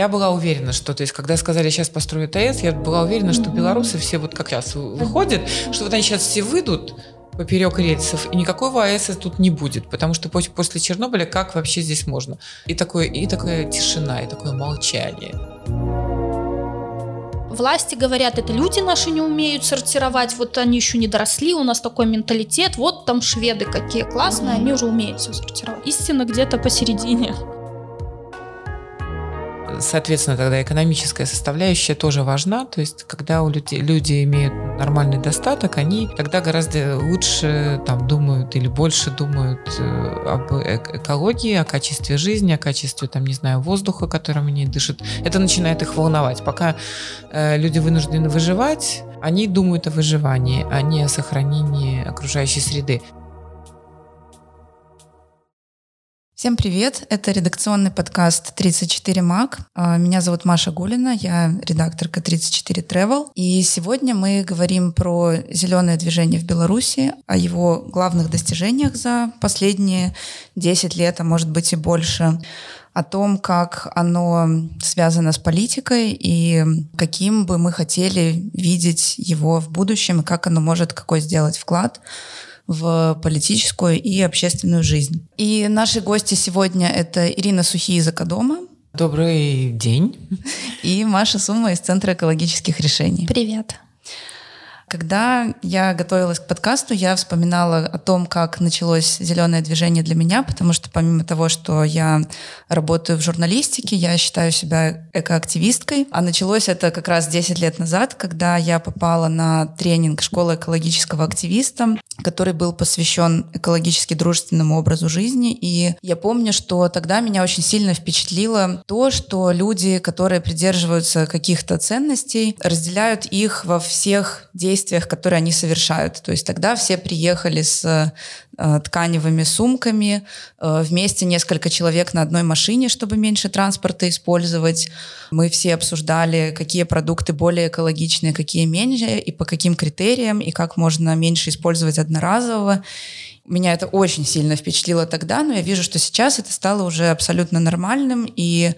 Я была уверена, что, то есть, когда сказали, сейчас построят АЭС, я была уверена, что белорусы все вот как раз выходят, что вот они сейчас все выйдут, поперек рельсов, и никакого АЭС тут не будет, потому что после Чернобыля как вообще здесь можно? И, такое, и такая тишина, и такое молчание. Власти говорят, это люди наши не умеют сортировать, вот они еще не доросли, у нас такой менталитет, вот там шведы какие классные, они уже умеют все сортировать. Истина где-то посередине соответственно, тогда экономическая составляющая тоже важна. То есть, когда у людей, люди имеют нормальный достаток, они тогда гораздо лучше там, думают или больше думают э, об экологии, о качестве жизни, о качестве, там, не знаю, воздуха, которым они дышат. Это начинает их волновать. Пока э, люди вынуждены выживать, они думают о выживании, а не о сохранении окружающей среды. Всем привет! Это редакционный подкаст 34 Мак. А, меня зовут Маша Гулина, я редакторка 34 Travel. И сегодня мы говорим про зеленое движение в Беларуси, о его главных достижениях за последние 10 лет, а может быть и больше о том, как оно связано с политикой и каким бы мы хотели видеть его в будущем, и как оно может какой сделать вклад в политическую и общественную жизнь. И наши гости сегодня это Ирина Сухи из Акадома. Добрый день. И Маша Сума из Центра экологических решений. Привет. Когда я готовилась к подкасту, я вспоминала о том, как началось зеленое движение для меня, потому что помимо того, что я работаю в журналистике, я считаю себя экоактивисткой. А началось это как раз 10 лет назад, когда я попала на тренинг школы экологического активиста, который был посвящен экологически дружественному образу жизни. И я помню, что тогда меня очень сильно впечатлило то, что люди, которые придерживаются каких-то ценностей, разделяют их во всех действиях действиях, которые они совершают. То есть тогда все приехали с э, тканевыми сумками, э, вместе несколько человек на одной машине, чтобы меньше транспорта использовать. Мы все обсуждали, какие продукты более экологичные, какие меньше, и по каким критериям, и как можно меньше использовать одноразового. Меня это очень сильно впечатлило тогда, но я вижу, что сейчас это стало уже абсолютно нормальным, и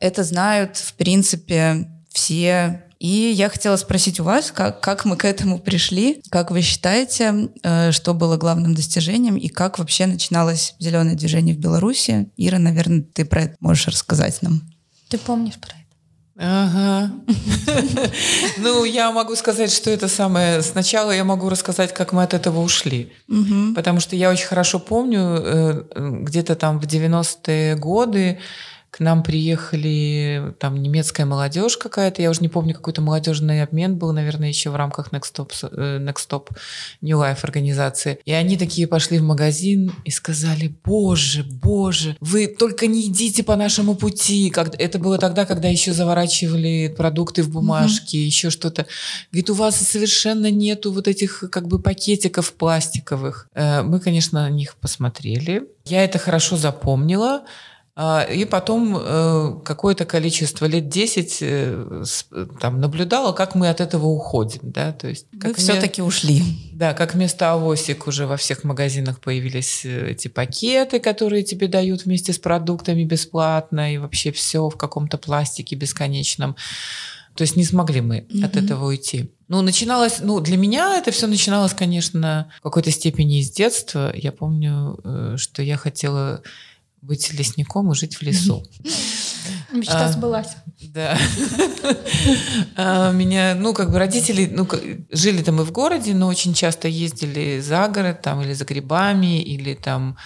это знают, в принципе, все и я хотела спросить у вас, как, как мы к этому пришли, как вы считаете, э, что было главным достижением и как вообще начиналось зеленое движение в Беларуси? Ира, наверное, ты про это можешь рассказать нам. Ты помнишь про это? Ага. Ну, я могу сказать, что это самое... Сначала я могу рассказать, как мы от этого ушли. Потому что я очень хорошо помню, э, где-то там в 90-е годы к нам приехали там немецкая молодежь какая-то, я уже не помню, какой-то молодежный обмен был, наверное, еще в рамках Next Stop, э, Next Stop New Life организации. И они такие пошли в магазин и сказали, боже, боже, вы только не идите по нашему пути. Это было тогда, когда еще заворачивали продукты в бумажки, mm-hmm. еще что-то. Говорит, у вас совершенно нету вот этих как бы пакетиков пластиковых. Э, мы, конечно, на них посмотрели. Я это хорошо запомнила. А, и потом э, какое-то количество лет 10 э, там, наблюдала, как мы от этого уходим. Да? То есть, как Вы все-таки ушли. Да, как вместо авосик уже во всех магазинах появились э, эти пакеты, которые тебе дают вместе с продуктами бесплатно, и вообще все в каком-то пластике бесконечном. То есть не смогли мы mm-hmm. от этого уйти. Ну, начиналось, ну, для меня это все начиналось, конечно, в какой-то степени из детства. Я помню, что я хотела быть лесником и жить в лесу. Мечта а, сбылась. Да. а, меня, ну, как бы родители, ну, жили там и в городе, но очень часто ездили за город, там, или за грибами, или там,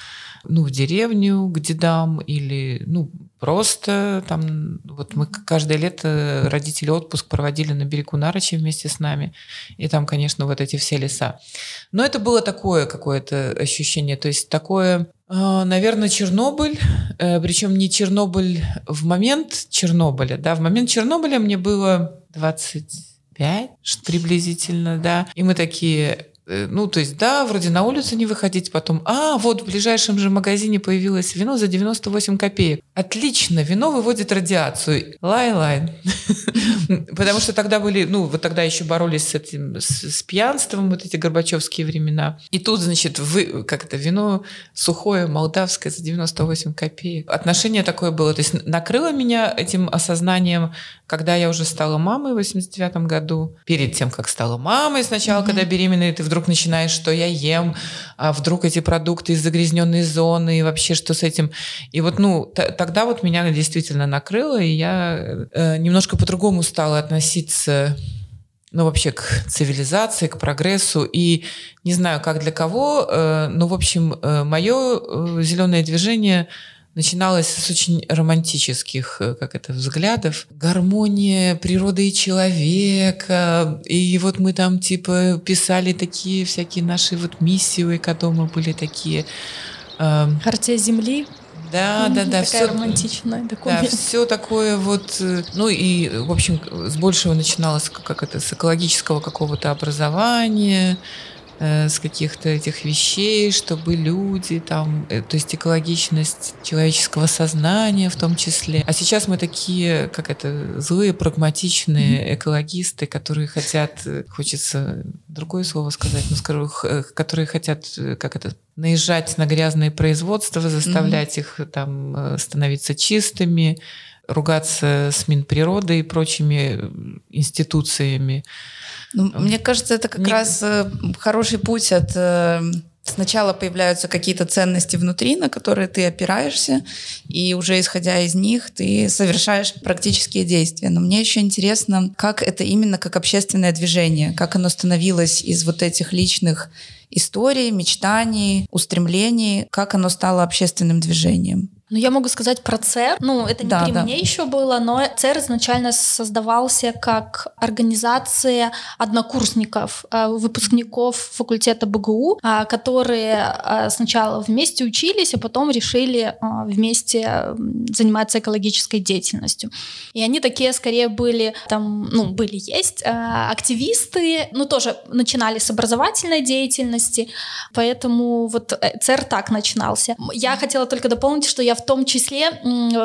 ну, в деревню к дедам, или, ну, просто там, вот мы каждое лето родители отпуск проводили на берегу Нарочи вместе с нами, и там, конечно, вот эти все леса. Но это было такое какое-то ощущение, то есть такое Наверное, Чернобыль, э, причем не Чернобыль в момент Чернобыля, да, в момент Чернобыля мне было 25 приблизительно, да, и мы такие, ну, то есть, да, вроде на улицу не выходить, потом, а, вот в ближайшем же магазине появилось вино за 98 копеек. Отлично, вино выводит радиацию. Лай-лай. Потому что тогда были, ну, вот тогда еще боролись с этим, с, пьянством, вот эти горбачевские времена. И тут, значит, вы, как это, вино сухое, молдавское за 98 копеек. Отношение такое было. То есть накрыло меня этим осознанием, когда я уже стала мамой в 89 году. Перед тем, как стала мамой сначала, когда беременная, ты вдруг вдруг начинаешь, что я ем, а вдруг эти продукты из загрязненной зоны, и вообще что с этим. И вот, ну, тогда вот меня действительно накрыло, и я э, немножко по-другому стала относиться ну, вообще к цивилизации, к прогрессу. И не знаю, как для кого, э, но, в общем, э, мое э, зеленое движение – начиналось с очень романтических, э, как это, взглядов. Гармония природы и человека. И вот мы там типа писали такие всякие наши вот миссии у Экодома были такие. Э, Хартия Земли. Да, да, да. Такая все, романтичная документ. Да, все такое вот, э, ну и, в общем, с большего начиналось как это, с экологического какого-то образования, Э, с каких-то этих вещей, чтобы люди там, э, то есть экологичность человеческого сознания в том числе. А сейчас мы такие, как это, злые, прагматичные экологисты, которые хотят, э, хочется другое слово сказать, но скажу, которые хотят, как это, наезжать на грязные производства, заставлять mm-hmm. их там становиться чистыми, ругаться с Минприродой и прочими институциями. Ну, мне кажется, это как Не... раз э, хороший путь от э, сначала появляются какие-то ценности внутри, на которые ты опираешься, и уже исходя из них ты совершаешь практические действия. Но мне еще интересно, как это именно как общественное движение, как оно становилось из вот этих личных историй, мечтаний, устремлений, как оно стало общественным движением. Ну, я могу сказать про ЦЕР. Ну, это не да, при да. мне еще было, но ЦЕР изначально создавался как организация однокурсников, э, выпускников факультета БГУ, э, которые э, сначала вместе учились, а потом решили вместе заниматься экологической деятельностью. И они такие скорее были, там, ну, были, есть активисты, ну, тоже начинали с образовательной деятельности, поэтому вот ЦЕР так начинался. Я хотела только дополнить, что я в том числе,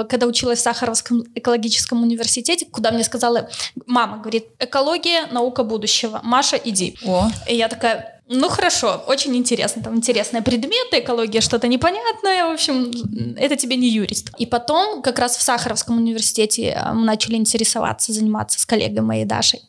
когда училась в Сахаровском экологическом университете, куда мне сказала мама, говорит, экология, наука будущего. Маша, иди. О. И я такая, ну хорошо, очень интересно. Там интересные предметы, экология что-то непонятное. В общем, это тебе не юрист. И потом как раз в Сахаровском университете э, мы начали интересоваться, заниматься с коллегой моей Дашей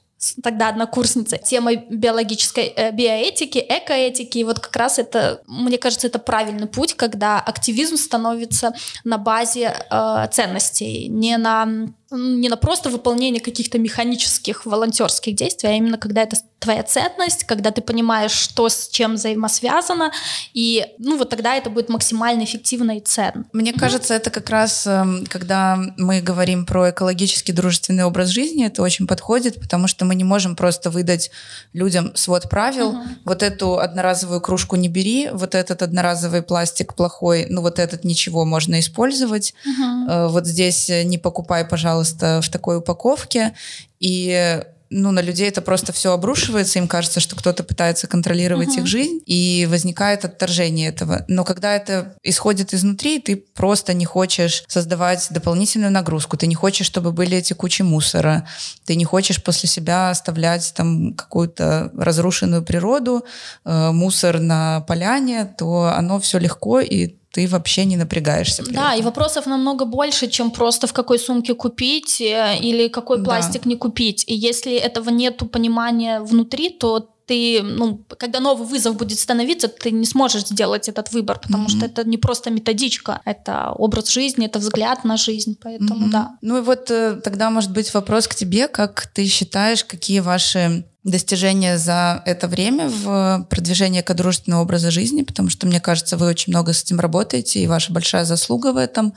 тогда однокурсница, темой биологической э, биоэтики, экоэтики. И вот как раз это, мне кажется, это правильный путь, когда активизм становится на базе э, ценностей, не на не на просто выполнение каких-то механических волонтерских действий, а именно когда это твоя ценность, когда ты понимаешь, что с чем взаимосвязано, и ну вот тогда это будет максимально эффективно и ценно. Мне mm кажется, это как раз, эм, когда мы говорим про экологически дружественный образ жизни, это очень подходит, потому что мы не можем просто выдать людям свод правил, mm вот эту одноразовую кружку не бери, вот этот одноразовый пластик плохой, ну вот этот ничего можно использовать, mm вот здесь не покупай, пожалуйста, пожалуйста, в такой упаковке. И ну, на людей это просто все обрушивается, им кажется, что кто-то пытается контролировать uh-huh. их жизнь, и возникает отторжение этого. Но когда это исходит изнутри, ты просто не хочешь создавать дополнительную нагрузку, ты не хочешь, чтобы были эти кучи мусора, ты не хочешь после себя оставлять там какую-то разрушенную природу, э, мусор на поляне, то оно все легко, и ты вообще не напрягаешься. Да, этом. и вопросов намного больше, чем просто в какой сумке купить э, или какой пластик да. не купить. И если этого нету понимания внутри, то ты, ну, когда новый вызов будет становиться, ты не сможешь сделать этот выбор, потому mm-hmm. что это не просто методичка, это образ жизни, это взгляд на жизнь, поэтому mm-hmm. да. Ну и вот э, тогда может быть вопрос к тебе, как ты считаешь, какие ваши достижения за это время в продвижении экодружественного образа жизни, потому что, мне кажется, вы очень много с этим работаете, и ваша большая заслуга в этом,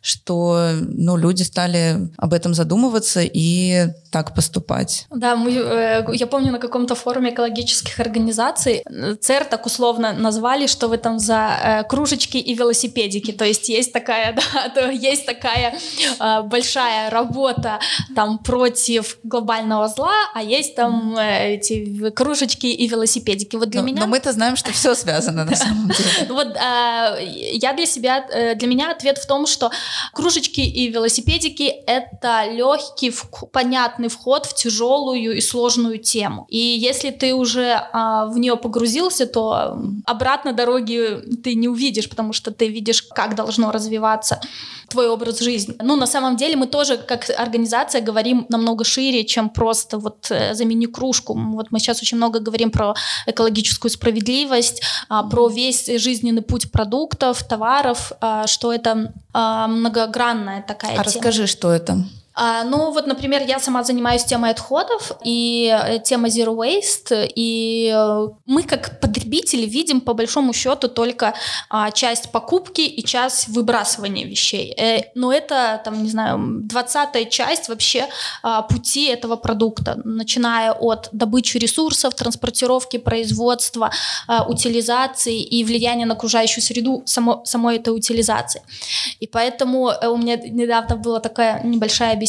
что ну, люди стали об этом задумываться и так поступать. Да, мы, э, я помню на каком-то форуме экологических организаций ЦЕР так условно назвали, что вы там за э, кружечки и велосипедики, то есть есть такая, да, то есть такая э, большая работа там против глобального зла, а есть там э, эти кружечки и велосипедики. Вот для но, меня... Но мы-то знаем, что все связано на самом деле. Вот а, я для себя, э, для меня ответ в том, что кружечки и велосипедики — это легкий, понятный вход в тяжелую и сложную тему. И если ты уже а, в нее погрузился, то обратно дороги ты не увидишь, потому что ты видишь, как должно развиваться твой образ жизни. Ну, на самом деле мы тоже, как организация, говорим намного шире, чем просто вот э, замени кружку. Вот мы сейчас очень много говорим про экологическую справедливость, а, про весь жизненный путь продуктов, товаров, а, что это а, многогранная такая а тема. расскажи, что это? А, ну вот, например, я сама занимаюсь темой отходов и э, темой Zero Waste, и э, мы как потребители видим по большому счету только а, часть покупки и часть выбрасывания вещей. Э, но это, там, не знаю, двадцатая часть вообще а, пути этого продукта, начиная от добычи ресурсов, транспортировки, производства, утилизации и влияния на окружающую среду само, самой этой утилизации. И поэтому у меня недавно была такая небольшая беседа,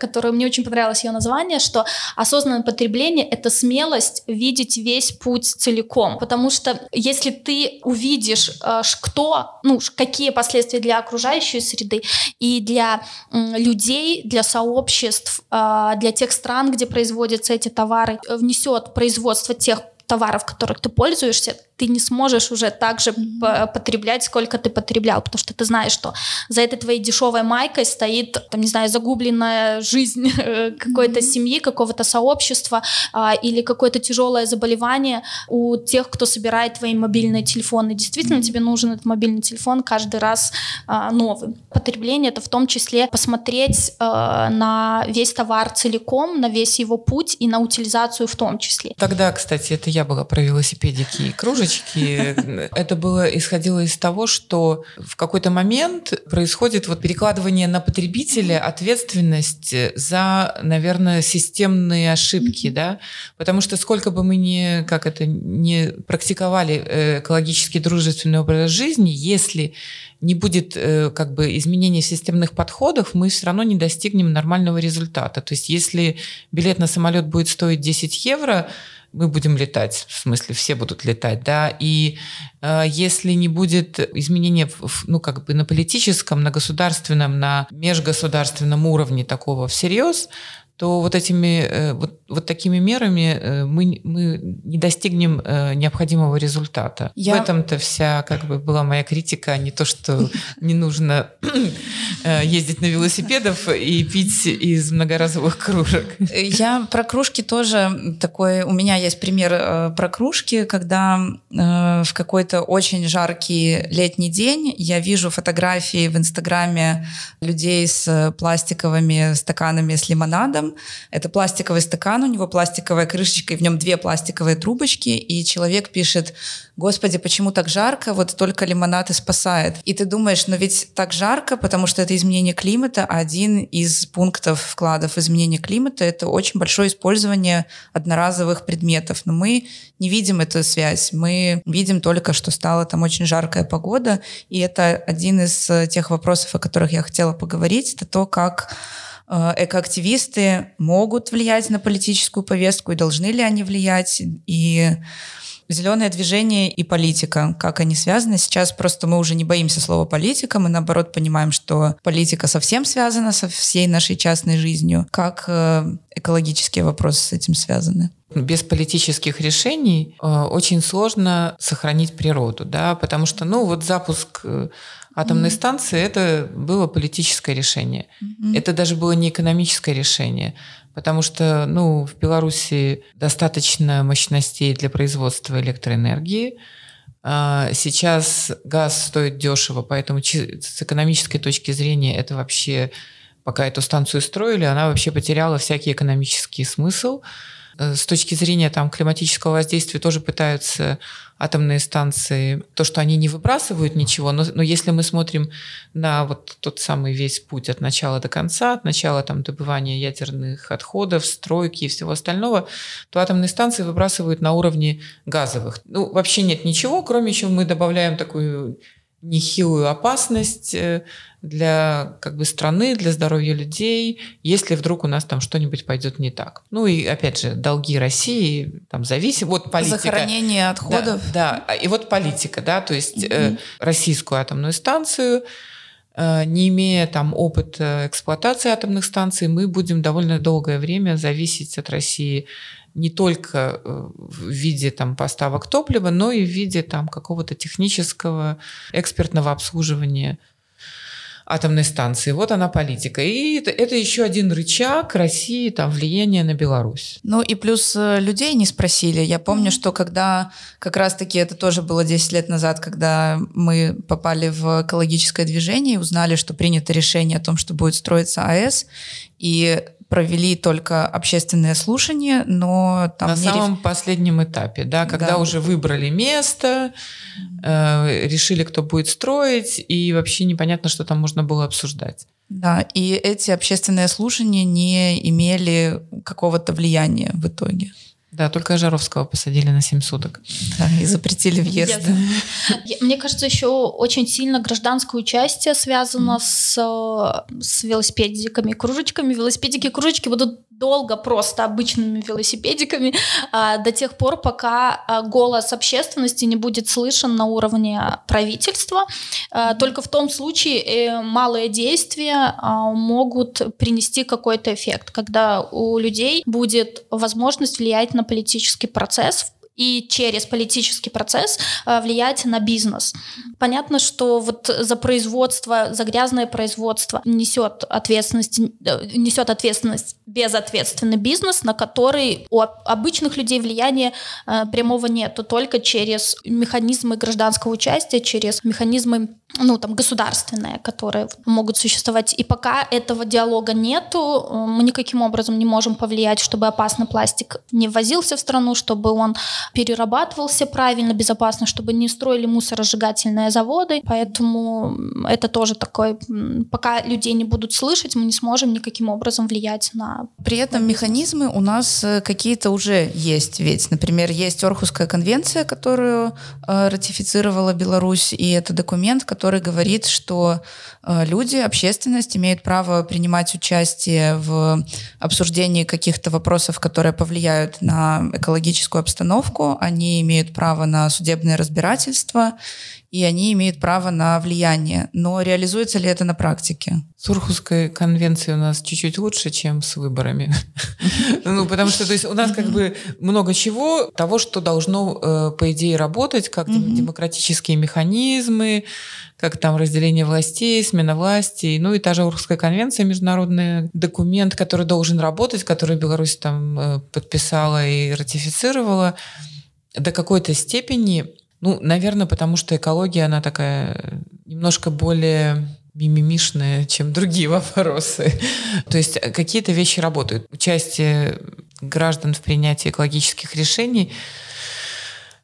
которая мне очень понравилось ее название, что осознанное потребление — это смелость видеть весь путь целиком. Потому что если ты увидишь, э, кто, ну, какие последствия для окружающей среды и для людей, для сообществ, э, для тех стран, где производятся эти товары, внесет производство тех товаров, которых ты пользуешься, ты не сможешь уже так же mm-hmm. потреблять, сколько ты потреблял, потому что ты знаешь, что за этой твоей дешевой майкой стоит, там, не знаю, загубленная жизнь э, какой-то mm-hmm. семьи, какого-то сообщества а, или какое-то тяжелое заболевание у тех, кто собирает твои мобильные телефоны. Действительно, mm-hmm. тебе нужен этот мобильный телефон каждый раз а, новый. Потребление — это в том числе посмотреть а, на весь товар целиком, на весь его путь и на утилизацию в том числе. Тогда, кстати, это я была про велосипедики и кружечки, книжечки, это было исходило из того, что в какой-то момент происходит вот перекладывание на потребителя ответственность за, наверное, системные ошибки, да, потому что сколько бы мы ни, как это, не практиковали э, экологически дружественный образ жизни, если не будет э, как бы изменения в системных подходах, мы все равно не достигнем нормального результата. То есть если билет на самолет будет стоить 10 евро, мы будем летать, в смысле все будут летать, да, и э, если не будет изменения, в, ну, как бы на политическом, на государственном, на межгосударственном уровне такого всерьез, то вот этими э, вот, вот такими мерами э, мы, мы не достигнем э, необходимого результата. Я... В этом-то вся как бы была моя критика, а не то, что не нужно ездить на велосипедах и пить из многоразовых кружек. Я про кружки тоже такой... У меня есть пример про кружки, когда в какой-то очень жаркий летний день я вижу фотографии в Инстаграме людей с пластиковыми стаканами с лимонадом, это пластиковый стакан, у него пластиковая крышечка, и в нем две пластиковые трубочки, и человек пишет, господи, почему так жарко, вот только лимонад и спасает. И ты думаешь, но ведь так жарко, потому что это изменение климата, а один из пунктов вкладов изменения климата — это очень большое использование одноразовых предметов. Но мы не видим эту связь, мы видим только, что стала там очень жаркая погода, и это один из тех вопросов, о которых я хотела поговорить, это то, как Э, экоактивисты могут влиять на политическую повестку и должны ли они влиять, и зеленое движение и политика, как они связаны. Сейчас просто мы уже не боимся слова политика, мы наоборот понимаем, что политика совсем связана со всей нашей частной жизнью. Как э, экологические вопросы с этим связаны? Без политических решений э, очень сложно сохранить природу, да, потому что, ну, вот запуск атомной mm-hmm. станции, это было политическое решение. Mm-hmm. Это даже было не экономическое решение, потому что ну, в Беларуси достаточно мощностей для производства электроэнергии. А, сейчас газ стоит дешево, поэтому с экономической точки зрения это вообще, пока эту станцию строили, она вообще потеряла всякий экономический смысл. С точки зрения там, климатического воздействия тоже пытаются атомные станции, то, что они не выбрасывают ничего, но, но если мы смотрим на вот тот самый весь путь от начала до конца, от начала там, добывания ядерных отходов, стройки и всего остального, то атомные станции выбрасывают на уровне газовых. Ну, вообще нет ничего, кроме чего мы добавляем такую нехилую опасность э, для как бы страны, для здоровья людей, если вдруг у нас там что-нибудь пойдет не так. Ну и опять же, долги России там зависят. Вот политика. Захоронение отходов. Да, да. и вот политика, да, то есть mm-hmm. российскую атомную станцию э, не имея там опыта эксплуатации атомных станций, мы будем довольно долгое время зависеть от России не только э, в виде там, поставок топлива, но и в виде там, какого-то технического экспертного обслуживания атомной станции. Вот она политика. И это, это еще один рычаг России, там, влияние на Беларусь. Ну и плюс э, людей не спросили. Я помню, что когда как раз-таки это тоже было 10 лет назад, когда мы попали в экологическое движение и узнали, что принято решение о том, что будет строиться АЭС, и провели только общественное слушание, но там... На самом реф... последнем этапе, да, когда да. уже выбрали место, э, решили, кто будет строить, и вообще непонятно, что там можно было обсуждать. Да, и эти общественные слушания не имели какого-то влияния в итоге. Да, только Жаровского посадили на 7 суток. Да, и запретили въезд. Мне кажется, еще очень сильно гражданское участие связано с, с велосипедиками, кружечками. Велосипедики, кружечки будут долго просто обычными велосипедиками а, до тех пор, пока а, голос общественности не будет слышен на уровне правительства. А, только в том случае э, малые действия могут принести какой-то эффект, когда у людей будет возможность влиять на политический процесс и через политический процесс э, влиять на бизнес. Понятно, что вот за производство, за грязное производство несет ответственность, э, несет ответственность безответственный бизнес, на который у обычных людей влияния э, прямого нету, только через механизмы гражданского участия, через механизмы ну, там, государственные, которые могут существовать. И пока этого диалога нету, мы никаким образом не можем повлиять, чтобы опасный пластик не ввозился в страну, чтобы он перерабатывался правильно, безопасно, чтобы не строили мусоросжигательные заводы. Поэтому это тоже такой... Пока людей не будут слышать, мы не сможем никаким образом влиять на... При этом механизмы у нас э, какие-то уже есть. Ведь, например, есть Орхусская конвенция, которую э, ратифицировала Беларусь, и это документ, который говорит, что э, люди, общественность имеют право принимать участие в обсуждении каких-то вопросов, которые повлияют на экологическую обстановку, они имеют право на судебное разбирательство, и они имеют право на влияние. Но реализуется ли это на практике? С Урхусской конвенцией у нас чуть-чуть лучше, чем с выборами. Ну, потому что то есть, у нас как бы много чего, того, что должно, э, по идее, работать, как демократические механизмы, как там разделение властей, смена власти, ну и та же Урхская конвенция, международный документ, который должен работать, который Беларусь там э, подписала и ратифицировала до какой-то степени, ну, наверное, потому что экология, она такая немножко более мимимишная, чем другие вопросы. То есть какие-то вещи работают. Участие граждан в принятии экологических решений –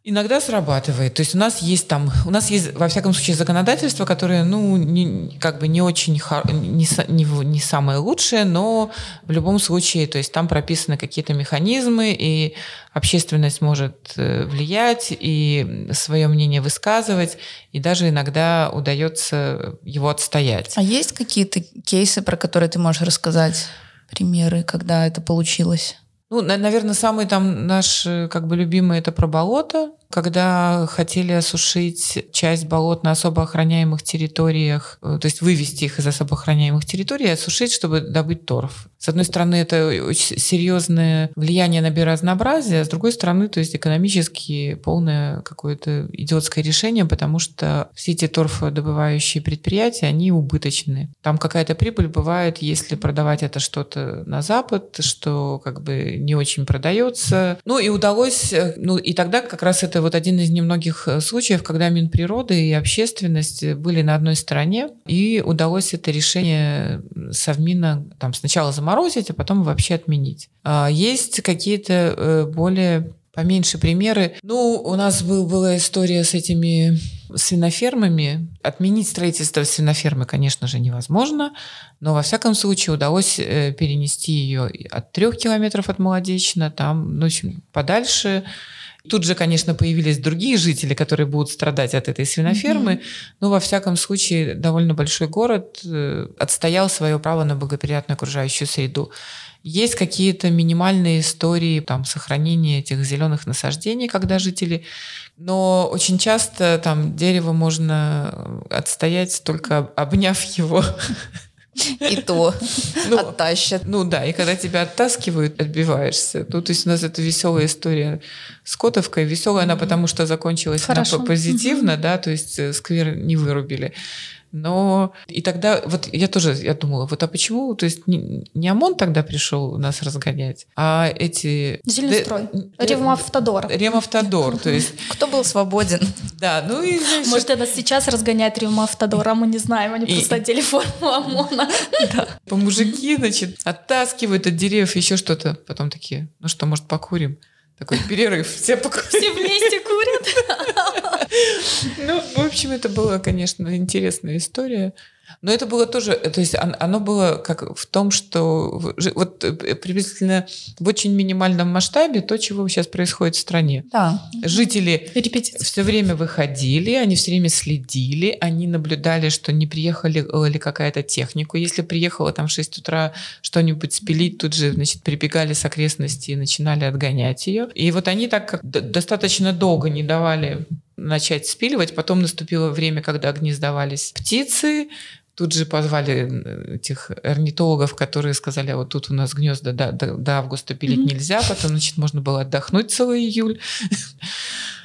Иногда срабатывает. То есть у нас есть там, у нас есть, во всяком случае, законодательство, которое, ну, не, как бы не очень, не, не, не самое лучшее, но в любом случае, то есть там прописаны какие-то механизмы, и общественность может э, влиять и свое мнение высказывать, и даже иногда удается его отстоять. А есть какие-то кейсы, про которые ты можешь рассказать? Примеры, когда это получилось? Ну, наверное, самый там наш э, как бы любимый это про болото, когда хотели осушить часть болот на особо охраняемых территориях, э, то есть вывести их из особо охраняемых территорий и осушить, чтобы добыть торф. С одной стороны, это очень серьезное влияние на биоразнообразие, а с другой стороны, то есть экономически полное какое-то идиотское решение, потому что все эти торфодобывающие предприятия, они убыточны. Там какая-то прибыль бывает, если продавать это что-то на Запад, что как бы не очень продается. Ну и удалось, э, ну и тогда как раз это вот один из немногих э, случаев, когда Минприроды и общественность были на одной стороне, и удалось это решение Совмина там сначала заморозить, а потом вообще отменить. А, есть какие-то э, более поменьше примеры. Ну, у нас был, была история с этими свинофермами. Отменить строительство свинофермы, конечно же, невозможно, но во всяком случае удалось э, перенести ее от трех километров от Молодечина, там, ну, в общем, подальше, Тут же, конечно, появились другие жители, которые будут страдать от этой свинофермы, mm-hmm. но во всяком случае довольно большой город э, отстоял свое право на благоприятную окружающую среду. Есть какие-то минимальные истории там, сохранения этих зеленых насаждений, когда жители... Но очень часто там дерево можно отстоять, только обняв его. И то ну, оттащат. Ну да, и когда тебя оттаскивают, отбиваешься. Ну, то есть у нас это веселая история с Котовкой. Веселая она потому, что закончилась Хорошо. она позитивно, да, то есть э, сквер не вырубили. Но и тогда вот я тоже я думала, вот а почему, то есть не, не ОМОН тогда пришел нас разгонять, а эти... Зеленый строй. Ремавтодор. Ремавтодор, то есть... Кто был свободен? Да, ну и... Значит... Может, это сейчас разгоняет Ремавтодор, а мы не знаем, они и... просто одели форму ОМОНа. Да. По мужики, значит, оттаскивают от деревьев еще что-то. Потом такие, ну что, может, покурим? Такой перерыв. Все, покурим. Все вместе курят. Ну, в общем, это была, конечно, интересная история. Но это было тоже, то есть оно было как в том, что вот э, приблизительно в очень минимальном масштабе то, чего сейчас происходит в стране. Да. Жители Репетиция. все время выходили, они все время следили, они наблюдали, что не приехали ли какая-то техника. Если приехала там в 6 утра что-нибудь спилить, тут же, значит, прибегали с окрестностей и начинали отгонять ее. И вот они так как достаточно долго не давали начать спиливать. Потом наступило время, когда гнездовались птицы. Тут же позвали этих орнитологов, которые сказали, а вот тут у нас гнезда до, до, до августа пилить mm-hmm. нельзя, потом, значит, можно было отдохнуть целый июль.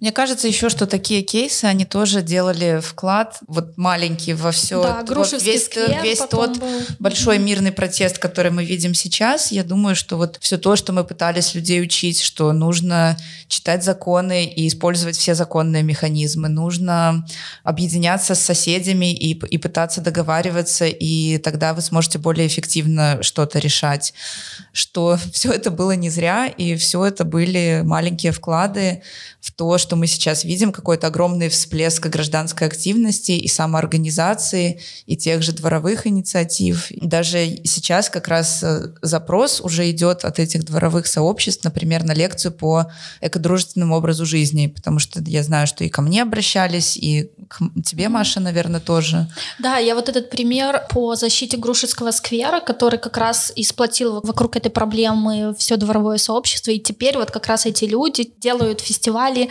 Мне кажется еще, что такие кейсы, они тоже делали вклад вот маленький во все. Да, вот весь, сквер весь тот был. большой мирный протест, который мы видим сейчас. Я думаю, что вот все то, что мы пытались людей учить, что нужно читать законы и использовать все законные механизмы, нужно объединяться с соседями и, и пытаться договариваться, и тогда вы сможете более эффективно что-то решать. Что все это было не зря, и все это были маленькие вклады в то, что мы сейчас видим, какой-то огромный всплеск гражданской активности и самоорганизации, и тех же дворовых инициатив. И даже сейчас как раз э, запрос уже идет от этих дворовых сообществ, например, на лекцию по экодружественному образу жизни, потому что я знаю, что и ко мне обращались, и к тебе, Маша, наверное, тоже. Да, я вот этот пример по защите Грушевского сквера, который как раз и сплотил вокруг этой проблемы все дворовое сообщество, и теперь вот как раз эти люди делают фестивали,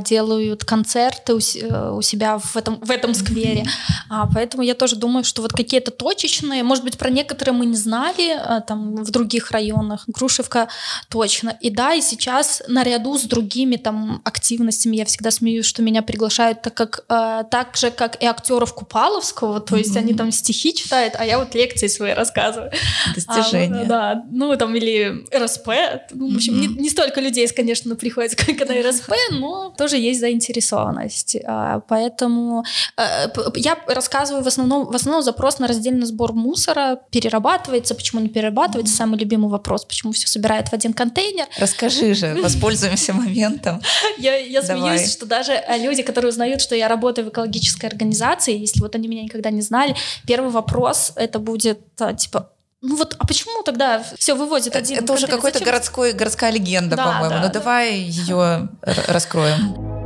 делают концерты у, э, у себя в этом, в этом сквере. А, поэтому я тоже думаю, что вот какие-то точечные, может быть, про некоторые мы не знали, а, там в других районах, Грушевка точно. И да, и сейчас наряду с другими там активностями, я всегда смеюсь, что меня приглашают так, как, так же, как и актеров Купаловского, то есть mm-hmm. они там стихи читают, а я вот лекции свои рассказываю. Достижение. А, да, ну там или РСП, ну, в общем, mm-hmm. не, не столько людей, конечно, приходится, как на РСП, но тоже есть заинтересованность. А, поэтому э, я рассказываю в основном, в основном запрос на раздельный сбор мусора, перерабатывается, почему не перерабатывается, самый любимый вопрос, почему все собирают в один контейнер. Расскажи же, воспользуемся моментом. Я, я смеюсь, что даже э, люди, которые узнают, что я работаю в экологической организации, если вот они меня никогда не знали, первый вопрос это будет э, типа, ну вот, а почему тогда все вывозит один? Это уже какая-то городской, городская легенда, да, по-моему. Да, ну да. давай ее раскроем.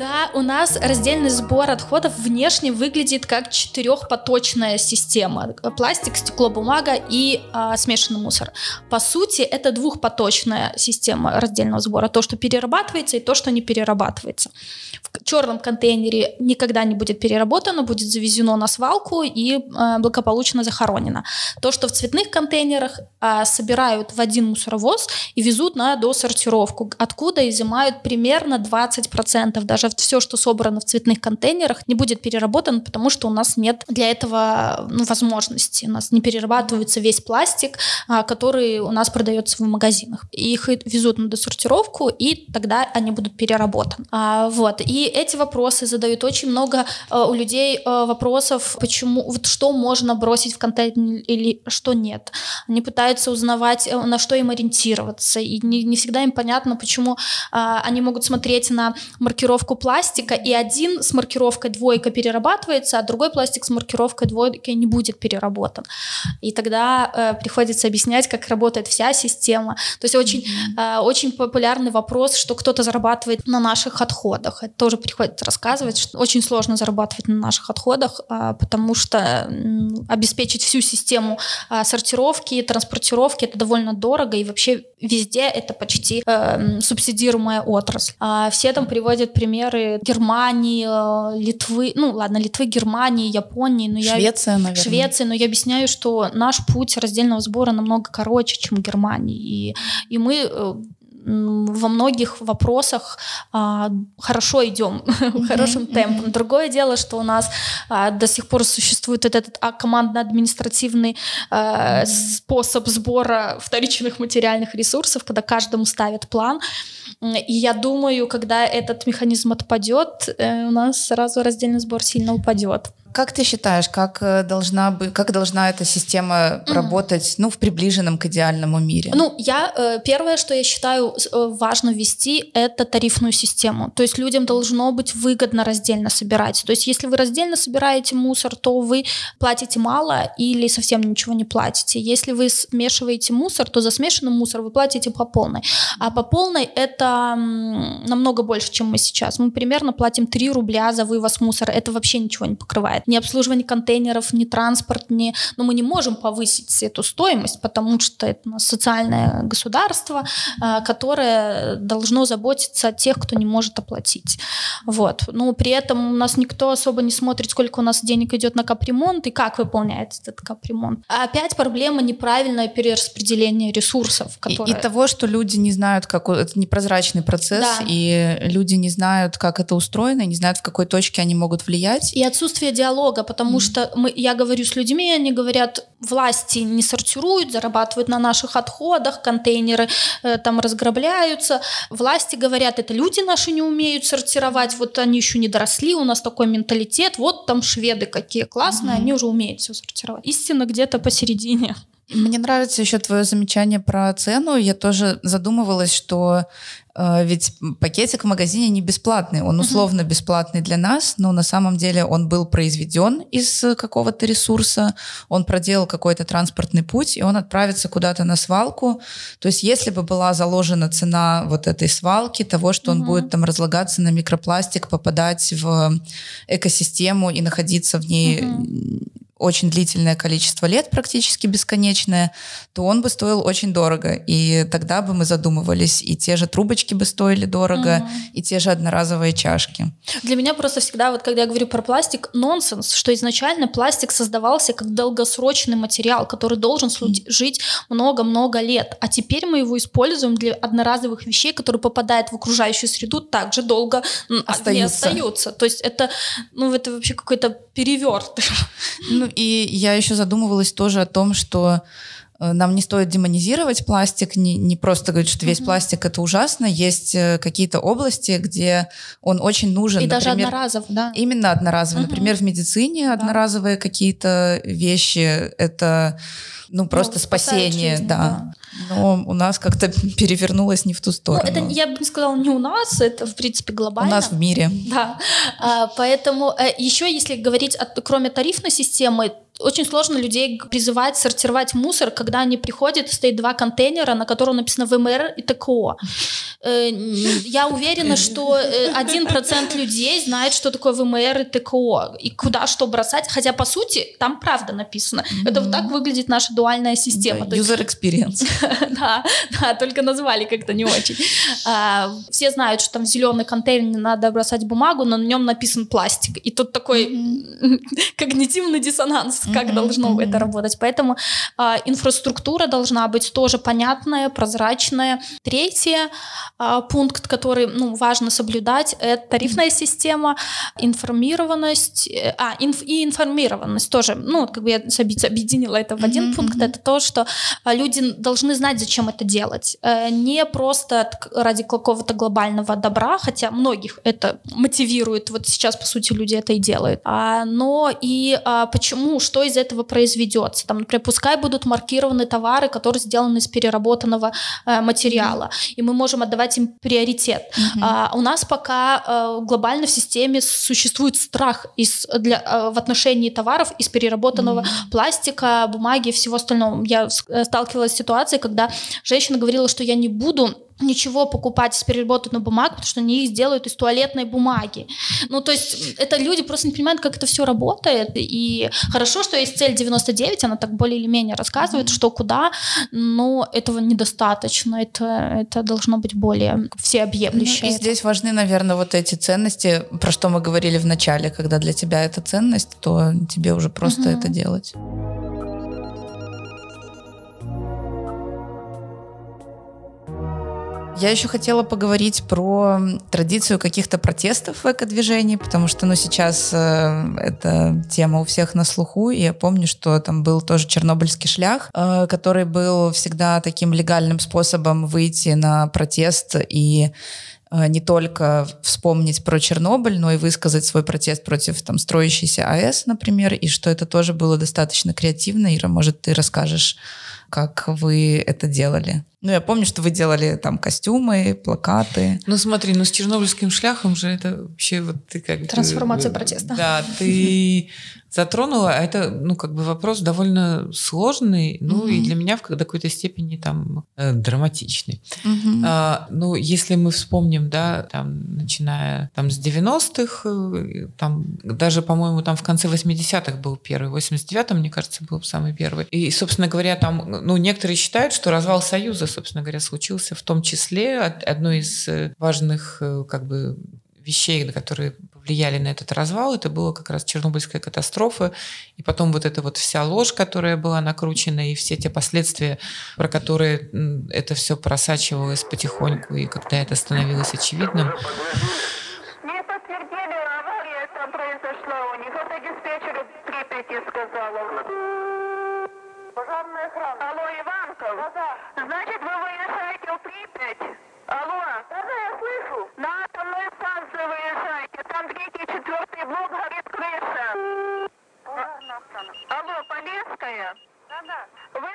Да, у нас раздельный сбор отходов внешне выглядит как четырехпоточная система. Пластик, стекло, бумага и а, смешанный мусор. По сути, это двухпоточная система раздельного сбора. То, что перерабатывается, и то, что не перерабатывается. В черном контейнере никогда не будет переработано, будет завезено на свалку и а, благополучно захоронено. То, что в цветных контейнерах а, собирают в один мусоровоз и везут на досортировку, откуда изымают примерно 20%, даже все, что собрано в цветных контейнерах, не будет переработано, потому что у нас нет для этого ну, возможности. У нас не перерабатывается весь пластик, а, который у нас продается в магазинах. Их везут на досортировку, и тогда они будут переработаны. А, вот. И эти вопросы задают очень много а, у людей вопросов, почему, вот что можно бросить в контейнер или что нет. Они пытаются узнавать, э, на что им ориентироваться, и не, не всегда им понятно, почему они могут смотреть на маркировку пластика, и один с маркировкой двойка перерабатывается, а другой пластик с маркировкой двойка не будет переработан. И тогда э, приходится объяснять, как работает вся система. То есть очень, э, очень популярный вопрос, что кто-то зарабатывает на наших отходах. Это тоже приходится рассказывать, что очень сложно зарабатывать на наших отходах, э, потому что э, обеспечить всю систему э, сортировки, транспортировки это довольно дорого, и вообще везде это почти э, субсидируемая отрасль. А все там приводят примеры Германии, э, Литвы, ну ладно, Литвы, Германии, Японии, но я Швеция, наверное. Швеции, но я объясняю, что наш путь раздельного сбора намного короче, чем Германии, и и мы э, во многих вопросах а, хорошо идем, mm-hmm. хорошим темпом. Другое дело, что у нас а, до сих пор существует этот а, командно-административный а, mm-hmm. способ сбора вторичных материальных ресурсов, когда каждому ставят план. И я думаю, когда этот механизм отпадет, э, у нас сразу раздельный сбор сильно упадет. Как ты считаешь, как э, должна, бы, как должна эта система mm. работать ну, в приближенном к идеальному мире? Ну, я, э, первое, что я считаю э, важно ввести, это тарифную систему. То есть людям должно быть выгодно раздельно собирать. То есть если вы раздельно собираете мусор, то вы платите мало или совсем ничего не платите. Если вы смешиваете мусор, то за смешанный мусор вы платите по полной. А по полной это намного больше, чем мы сейчас. Мы примерно платим 3 рубля за вывоз мусора. Это вообще ничего не покрывает бывает. Ни обслуживание контейнеров, ни транспорт, ни... Но мы не можем повысить эту стоимость, потому что это у нас социальное государство, а, которое должно заботиться о тех, кто не может оплатить. Вот. Но при этом у нас никто особо не смотрит, сколько у нас денег идет на капремонт и как выполняется этот капремонт. А опять проблема неправильное перераспределение ресурсов. Которое... И, и того, что люди не знают, как это непрозрачный процесс, да. и люди не знают, как это устроено, не знают, в какой точке они могут влиять. И отсутствие диалога диалога, потому mm что мы, я говорю с людьми, они говорят, власти не сортируют, зарабатывают на наших отходах, контейнеры э, там разграбляются. Власти говорят, это люди наши не умеют сортировать, вот они еще не доросли, у нас такой менталитет, вот там шведы какие классные, mm они уже умеют все сортировать. Истина где-то посередине. Мне нравится еще твое замечание про цену. Я тоже задумывалась, что ведь пакетик в магазине не бесплатный, он условно бесплатный для нас, но на самом деле он был произведен из какого-то ресурса, он проделал какой-то транспортный путь, и он отправится куда-то на свалку. То есть если бы была заложена цена вот этой свалки, того, что он будет там разлагаться на микропластик, попадать в экосистему и находиться в ней очень длительное количество лет, практически бесконечное, то он бы стоил очень дорого. И тогда бы мы задумывались, и те же трубочки бы стоили дорого, угу. и те же одноразовые чашки. Для меня просто всегда, вот когда я говорю про пластик, нонсенс, что изначально пластик создавался как долгосрочный материал, который должен жить много-много лет. А теперь мы его используем для одноразовых вещей, которые попадают в окружающую среду, также долго остаются. остаются. То есть это, ну, это вообще какой-то переверт. Ну, и я еще задумывалась тоже о том, что э, нам не стоит демонизировать пластик, не, не просто говорить, что весь mm-hmm. пластик это ужасно. Есть э, какие-то области, где он очень нужен. И например, даже одноразов, да? Именно одноразовый. Mm-hmm. Например, в медицине да. одноразовые какие-то вещи это ну просто ну, спасение, жизнь, да. да. Но у нас как-то перевернулось не в ту сторону. Ну, это, я бы не сказала, не у нас, это, в принципе, глобально. У нас в мире. Да. А, поэтому э, еще, если говорить, от, кроме тарифной системы, очень сложно людей призывать сортировать мусор, когда они приходят, и стоит два контейнера, на котором написано ВМР и ТКО. Э, я уверена, что э, один процент людей знает, что такое ВМР и ТКО, и куда что бросать, хотя, по сути, там правда написано. Это вот так выглядит наша дуальная система. User experience. Да, да, только назвали как-то не очень. А, все знают, что там в зеленый контейнер надо бросать бумагу, но на нем написан пластик. И тут такой когнитивный диссонанс как mm-hmm. должно mm-hmm. это работать. Поэтому э, инфраструктура должна быть тоже понятная, прозрачная. Третий э, пункт, который ну, важно соблюдать, это тарифная система, информированность, э, а, инф, и информированность тоже. Ну, как бы я объединила это в один mm-hmm. пункт, это то, что люди должны знать, зачем это делать. Э, не просто ради какого-то глобального добра, хотя многих это мотивирует, вот сейчас, по сути, люди это и делают, а, но и а, почему, что что из этого произведется. Там, например, пускай будут маркированы товары, которые сделаны из переработанного э, материала, и мы можем отдавать им приоритет. Угу. А, у нас пока а, глобально в системе существует страх из, для, а, в отношении товаров из переработанного угу. пластика, бумаги и всего остального. Я сталкивалась с ситуацией, когда женщина говорила, что я не буду ничего покупать из переработанной бумаги, потому что они их сделают из туалетной бумаги. Ну, то есть это люди просто не понимают, как это все работает. И хорошо, что есть цель 99, она так более или менее рассказывает, mm-hmm. что куда, но этого недостаточно. Это, это должно быть более всеобъемлющее. Ну, и здесь важны, наверное, вот эти ценности, про что мы говорили в начале, когда для тебя это ценность, то тебе уже просто mm-hmm. это делать. Я еще хотела поговорить про традицию каких-то протестов в эко-движении, потому что, ну, сейчас э, эта тема у всех на слуху, и я помню, что там был тоже чернобыльский шлях, э, который был всегда таким легальным способом выйти на протест и э, не только вспомнить про Чернобыль, но и высказать свой протест против там строящейся АЭС, например, и что это тоже было достаточно креативно. Ира, может, ты расскажешь, как вы это делали? Ну, я помню, что вы делали там костюмы, плакаты. Ну, смотри, ну с чернобыльским шляхом же это вообще вот ты как Трансформация протеста. Да, ты затронула, а это, ну, как бы вопрос довольно сложный, ну, mm-hmm. и для меня в какой-то степени там э, драматичный. Mm-hmm. А, ну, если мы вспомним, да, там, начиная там с 90-х, э, там, даже, по-моему, там в конце 80-х был первый, в 89-м, мне кажется, был самый первый. И, собственно говоря, там, ну, некоторые считают, что развал Союза собственно говоря, случился в том числе одной из э, важных э, как бы вещей, которые повлияли на этот развал, это была как раз Чернобыльская катастрофа, и потом вот эта вот вся ложь, которая была накручена, и все те последствия, про которые это все просачивалось потихоньку, и когда это становилось очевидным. Сказала. Пожарная охрана. Алло, Иванков? Да-да. Значит, вы выезжаете в Припять? Алло? Да-да, я слышу. На атомную станцию выезжаете. Там третий, четвертый блок горит крыша. Алло, Полесская?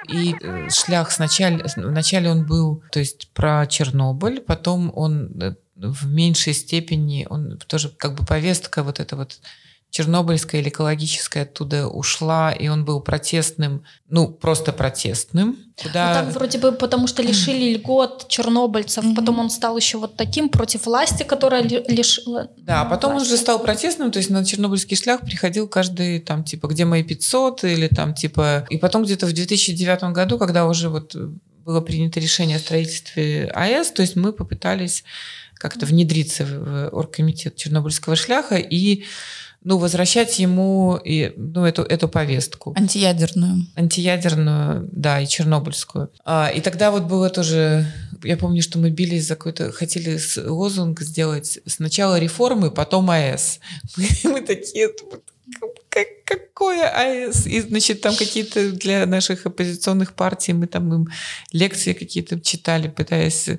И э, шлях сначала, вначале он был, то есть про Чернобыль, потом он э, в меньшей степени, он тоже как бы повестка вот эта вот Чернобыльская или экологическая оттуда ушла, и он был протестным, ну, просто протестным. Куда... Ну, так вроде бы потому что лишили льгот чернобыльцев, mm-hmm. потом он стал еще вот таким против власти, которая лишила... Да, а потом власти. он же стал протестным, то есть на чернобыльский шлях приходил каждый там типа «Где мои 500?» или там типа... И потом где-то в 2009 году, когда уже вот было принято решение о строительстве АЭС, то есть мы попытались как-то внедриться в оргкомитет Чернобыльского шляха и ну, возвращать ему и, ну, эту, эту повестку. Антиядерную. Антиядерную, да, и чернобыльскую. А, и тогда вот было тоже... Я помню, что мы бились за какой-то... Хотели лозунг сделать сначала реформы, потом АЭС. Мы, мы такие как, какое АЭС? И, значит, там какие-то для наших оппозиционных партий мы там им лекции какие-то читали, пытаясь...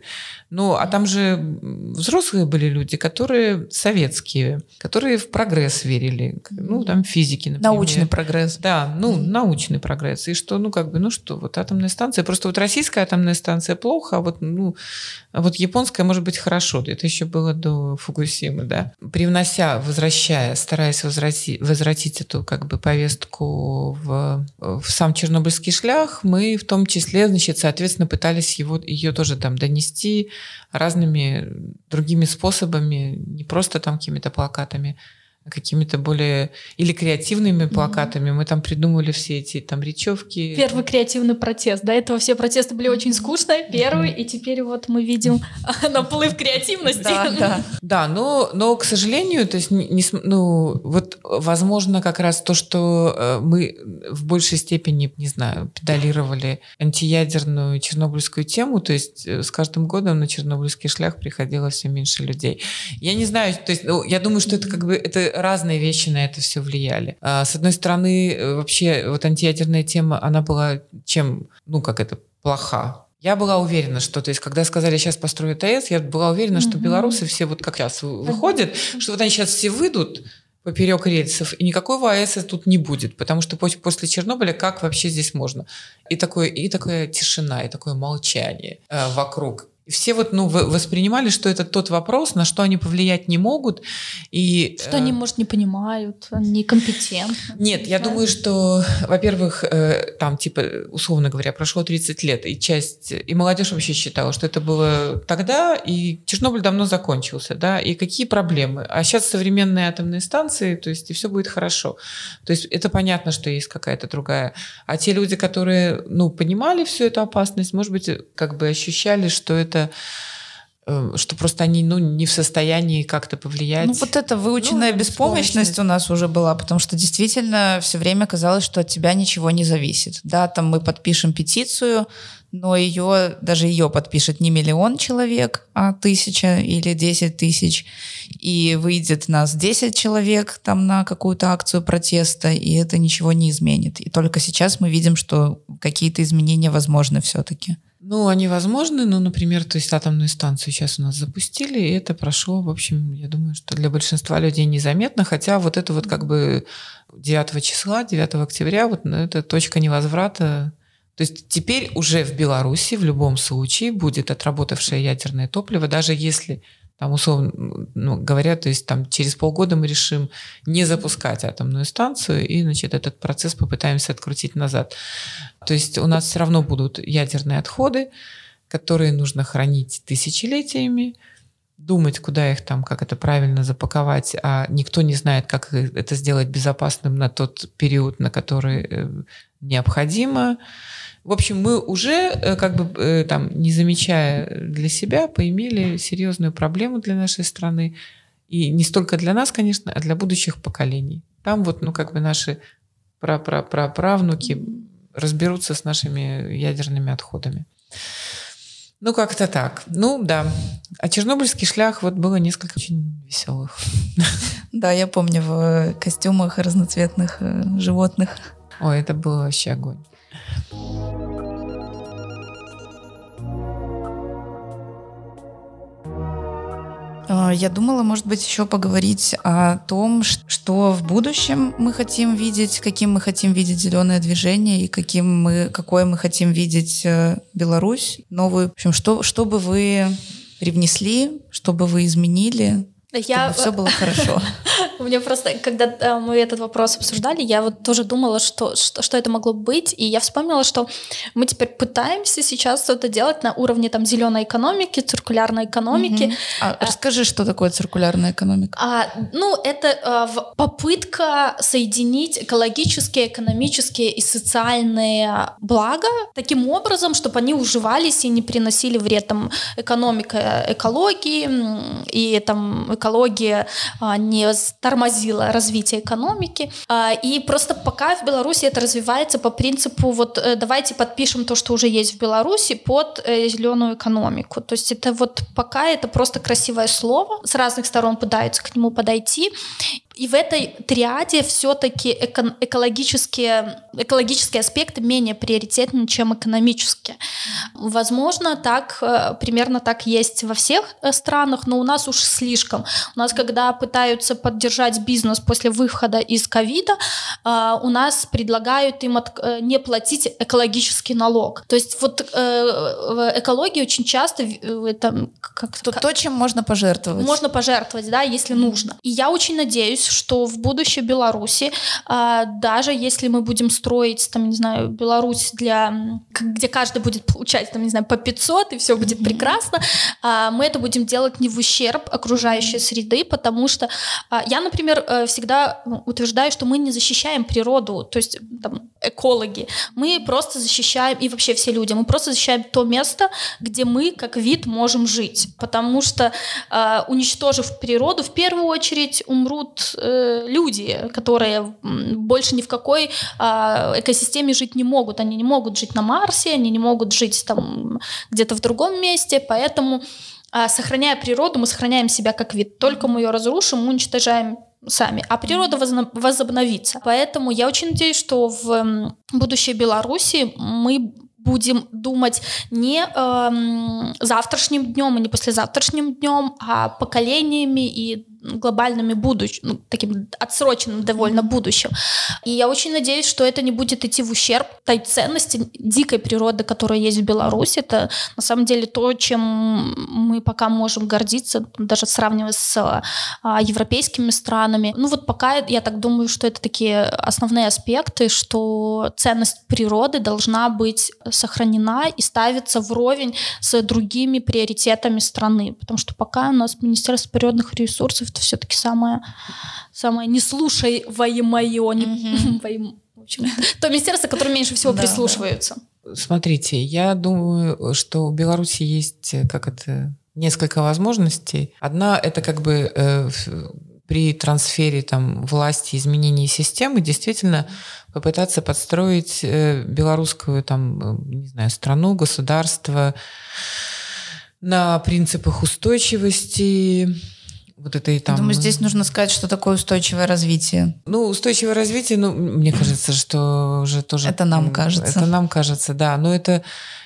Ну, а там же взрослые были люди, которые советские, которые в прогресс верили. Ну, там физики, например. Научный прогресс. Да, ну, mm. научный прогресс. И что, ну, как бы, ну что, вот атомная станция, просто вот российская атомная станция плохо, а вот, ну, а вот японская может быть хорошо. Это еще было до Фукусимы, да. Привнося, возвращая, стараясь возвратить, возвратить эту как бы повестку в, в сам Чернобыльский шлях, мы в том числе, значит, соответственно, пытались его, ее тоже там донести разными другими способами, не просто там какими-то плакатами, какими-то более или креативными плакатами. Mm-hmm. Мы там придумали все эти там речевки. Первый креативный протест. До этого все протесты были очень скучные. Первый, mm-hmm. и теперь вот мы видим наплыв креативности. Да, да. Да, но, но, к сожалению, то есть, не, ну, вот, возможно, как раз то, что э, мы в большей степени, не знаю, педалировали антиядерную чернобыльскую тему, то есть э, с каждым годом на чернобыльский шлях приходило все меньше людей. Я не знаю, то есть, ну, я думаю, что это как бы это разные вещи на это все влияли. А, с одной стороны, э, вообще вот антиядерная тема, она была чем, ну как это, плоха. Я была уверена, что, то есть, когда сказали, сейчас построят АЭС, я была уверена, что белорусы все вот как раз выходят, что вот они сейчас все выйдут, поперек рельсов, и никакого АЭС тут не будет, потому что после Чернобыля как вообще здесь можно? И, такое, и такая тишина, и такое молчание э, вокруг. Все вот, ну, воспринимали, что это тот вопрос, на что они повлиять не могут. И, что э... они, может, не понимают, некомпетентны. Нет, я думаю, что, во-первых, э, там, типа, условно говоря, прошло 30 лет, и часть, и молодежь вообще считала, что это было тогда, и Чернобыль давно закончился, да, и какие проблемы. А сейчас современные атомные станции, то есть, и все будет хорошо. То есть, это понятно, что есть какая-то другая. А те люди, которые, ну, понимали всю эту опасность, может быть, как бы ощущали, что это это э, что просто они ну, не в состоянии как-то повлиять. Ну вот это выученная ну, беспомощность у нас уже была, потому что действительно все время казалось, что от тебя ничего не зависит. Да, там мы подпишем петицию, но ее, даже ее подпишет не миллион человек, а тысяча или десять тысяч, и выйдет нас 10 человек там на какую-то акцию протеста, и это ничего не изменит. И только сейчас мы видим, что какие-то изменения возможны все-таки. Ну, они возможны, но, например, то есть атомную станцию сейчас у нас запустили, и это прошло, в общем, я думаю, что для большинства людей незаметно, хотя вот это вот как бы 9 числа, 9 октября, вот ну, это точка невозврата. То есть теперь уже в Беларуси в любом случае будет отработавшее ядерное топливо, даже если там условно ну, говоря, то есть там через полгода мы решим не запускать атомную станцию и, значит, этот процесс попытаемся открутить назад. То есть у нас все равно будут ядерные отходы, которые нужно хранить тысячелетиями, думать, куда их там, как это правильно запаковать, а никто не знает, как это сделать безопасным на тот период, на который э, необходимо. В общем, мы уже, э, как бы э, там, не замечая для себя, поимели серьезную проблему для нашей страны. И не столько для нас, конечно, а для будущих поколений. Там вот, ну, как бы наши правнуки разберутся с нашими ядерными отходами. Ну, как-то так. Ну, да. А чернобыльский шлях вот было несколько очень веселых. Да, я помню в костюмах разноцветных э, животных. Ой, это было вообще огонь. Я думала, может быть, еще поговорить о том, что в будущем мы хотим видеть, каким мы хотим видеть зеленое движение и каким мы, какое мы хотим видеть э, Беларусь новую. В общем, что, что бы вы привнесли, что бы вы изменили, я... чтобы все было хорошо. У меня просто, когда э, мы этот вопрос обсуждали, я вот тоже думала, что, что, что это могло быть, и я вспомнила, что мы теперь пытаемся сейчас что-то делать на уровне там зеленой экономики, циркулярной экономики. Угу. А, а, расскажи, что такое циркулярная экономика? А, ну, это а, попытка соединить экологические, экономические и социальные блага таким образом, чтобы они уживались и не приносили вред там экономика экологии и там экология а, не тормозила развитие экономики. А, и просто пока в Беларуси это развивается по принципу вот э, давайте подпишем то, что уже есть в Беларуси под э, зеленую экономику. То есть это вот пока это просто красивое слово, с разных сторон пытаются к нему подойти. И в этой триаде все-таки эко- экологические, экологические аспекты менее приоритетны, чем экономические. Возможно, так, э, примерно так есть во всех э, странах, но у нас уж слишком. У нас, когда пытаются поддержать бизнес после выхода из ковида, э, у нас предлагают им от, не платить экологический налог. То есть вот в экологии очень часто это как то, то, чем можно пожертвовать. Можно пожертвовать, да, если нужно. И я очень надеюсь, что в будущее Беларуси, а, даже если мы будем строить, там, не знаю, Беларусь для, где каждый будет получать, там, не знаю, по 500, и все будет прекрасно, а, мы это будем делать не в ущерб окружающей среды, потому что а, я, например, э, всегда ну, утверждаю, что мы не защищаем природу, то есть там, экологи, мы просто защищаем, и вообще все люди, мы просто защищаем то место, где мы как вид можем жить, потому что уничтожив природу, в первую очередь умрут э, люди, которые больше ни в какой э, экосистеме жить не могут. Они не могут жить на Марсе, они не могут жить там где-то в другом месте, поэтому э, сохраняя природу, мы сохраняем себя как вид. Только мы ее разрушим, мы уничтожаем сами, а природа возобновится. Поэтому я очень надеюсь, что в будущее Беларуси мы будем думать не э, завтрашним днем и не послезавтрашним днем, а поколениями и глобальными будущим, ну, таким отсроченным довольно будущим. И я очень надеюсь, что это не будет идти в ущерб той ценности дикой природы, которая есть в Беларуси. Это на самом деле то, чем мы пока можем гордиться, даже сравнивая с а, европейскими странами. Ну вот пока я так думаю, что это такие основные аспекты, что ценность природы должна быть сохранена и ставиться вровень с другими приоритетами страны, потому что пока у нас Министерство природных ресурсов это все-таки самое, самое неслушаемое, не, в общем, то министерство, которое меньше всего да, прислушиваются. Да. Смотрите, я думаю, что в Беларуси есть, как это, несколько возможностей. Одна это как бы э, при трансфере там, власти, изменении системы действительно попытаться подстроить э, белорусскую там, э, не знаю, страну, государство на принципах устойчивости, вот этой там... Думаю, здесь нужно сказать, что такое устойчивое развитие. Ну, устойчивое развитие, ну, мне кажется, что уже тоже... Это нам кажется. Это нам кажется, да. Но это,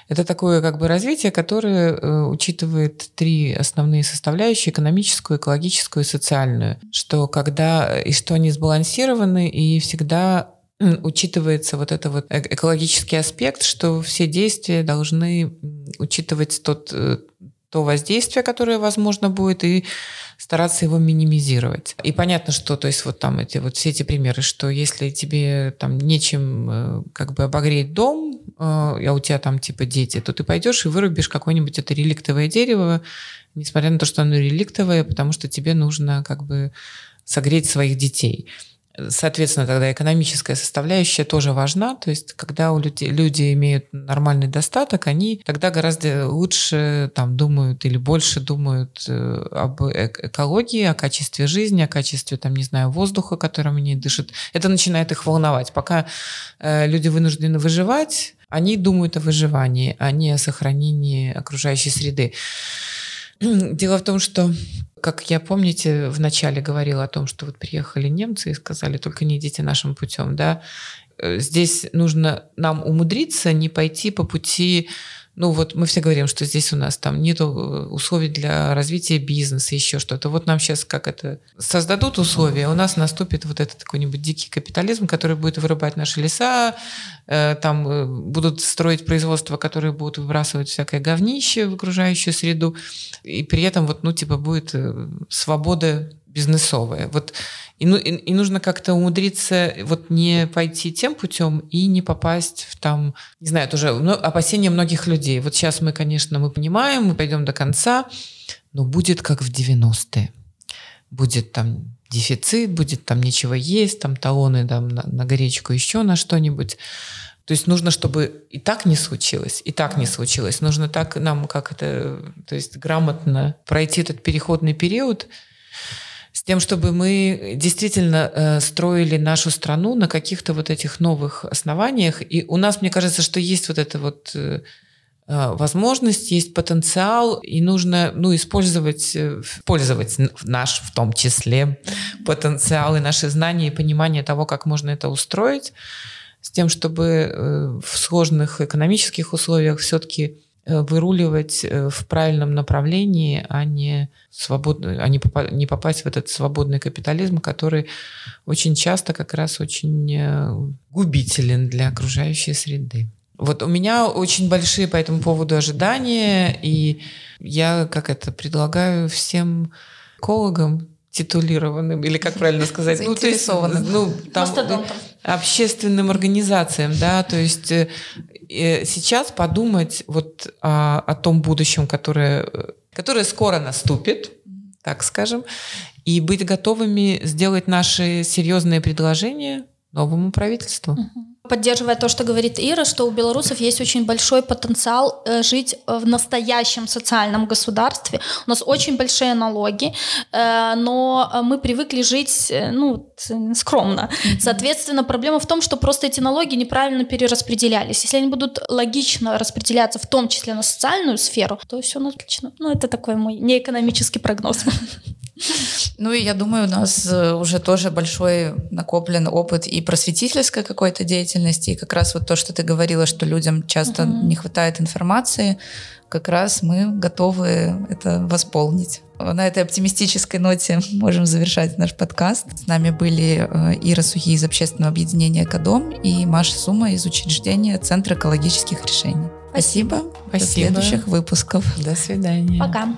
это такое как бы развитие, которое э, учитывает три основные составляющие, экономическую, экологическую и социальную. Что когда... И что они сбалансированы, и всегда учитывается вот это вот э, экологический аспект, что все действия должны учитывать тот, э, то воздействие, которое возможно будет, и стараться его минимизировать. И понятно, что, то есть вот там эти вот все эти примеры, что если тебе там нечем э, как бы обогреть дом, а у тебя там типа дети, то ты пойдешь и вырубишь какое-нибудь это реликтовое дерево, несмотря на то, что оно реликтовое, потому что тебе нужно как бы согреть своих детей. Соответственно, тогда экономическая составляющая тоже важна. То есть, когда у людей, люди имеют нормальный достаток, они тогда гораздо лучше там, думают или больше думают э, об экологии, о качестве жизни, о качестве, там, не знаю, воздуха, которым они дышат. Это начинает их волновать. Пока э, люди вынуждены выживать, они думают о выживании, а не о сохранении окружающей среды. Дело в том, что как я, помните, вначале говорила о том, что вот приехали немцы и сказали, только не идите нашим путем, да. Э, здесь нужно нам умудриться не пойти по пути ну вот мы все говорим, что здесь у нас там нет условий для развития бизнеса, еще что-то. Вот нам сейчас как это создадут условия, у нас наступит вот этот какой-нибудь дикий капитализм, который будет вырубать наши леса, э, там э, будут строить производства, которые будут выбрасывать всякое говнище в окружающую среду, и при этом вот, ну, типа, будет э, свобода бизнесовая. Вот и, ну, и, и нужно как-то умудриться вот не пойти тем путем и не попасть в там, не знаю, тоже опасения многих людей. Вот сейчас мы, конечно, мы понимаем, мы пойдем до конца, но будет как в 90-е. Будет там дефицит, будет там нечего есть, там талоны там, на, на горечку, еще на что-нибудь. То есть нужно, чтобы и так не случилось, и так не случилось. Нужно так нам как это, то есть грамотно пройти этот переходный период, с тем, чтобы мы действительно э, строили нашу страну на каких-то вот этих новых основаниях. И у нас, мне кажется, что есть вот эта вот э, э возможность, есть потенциал, и нужно ну, использовать, э, пользовать наш в том числе потенциал и наши знания и понимание того, как можно это устроить, с тем, чтобы в сложных экономических условиях все-таки выруливать э, в правильном направлении, а не, свободно, а не, попа- не попасть в этот свободный капитализм, который очень часто как раз очень э, губителен для окружающей среды. Вот у меня очень большие по этому поводу ожидания, и я как это предлагаю всем экологам титулированным, или как правильно сказать, ну, то есть, ну, там, общественным организациям, да, то есть сейчас подумать вот о, о том будущем, которое, которое скоро наступит, так скажем, и быть готовыми сделать наши серьезные предложения новому правительству. Угу поддерживая то, что говорит Ира, что у белорусов есть очень большой потенциал э, жить в настоящем социальном государстве. У нас очень большие налоги, э, но мы привыкли жить э, ну, скромно. Соответственно, проблема в том, что просто эти налоги неправильно перераспределялись. Если они будут логично распределяться, в том числе на социальную сферу, то все отлично. Ну, это такой мой неэкономический прогноз. Ну и я думаю, у нас э, уже тоже большой накоплен опыт и просветительской какой-то деятельности, и как раз вот то, что ты говорила, что людям часто угу. не хватает информации, как раз мы готовы это восполнить. На этой оптимистической ноте можем завершать наш подкаст. С нами были э, Ира Сухи из общественного объединения «Кадом» и Маша Сума из учреждения Центра экологических решений. Спасибо. Спасибо. До следующих выпусков. До свидания. Пока.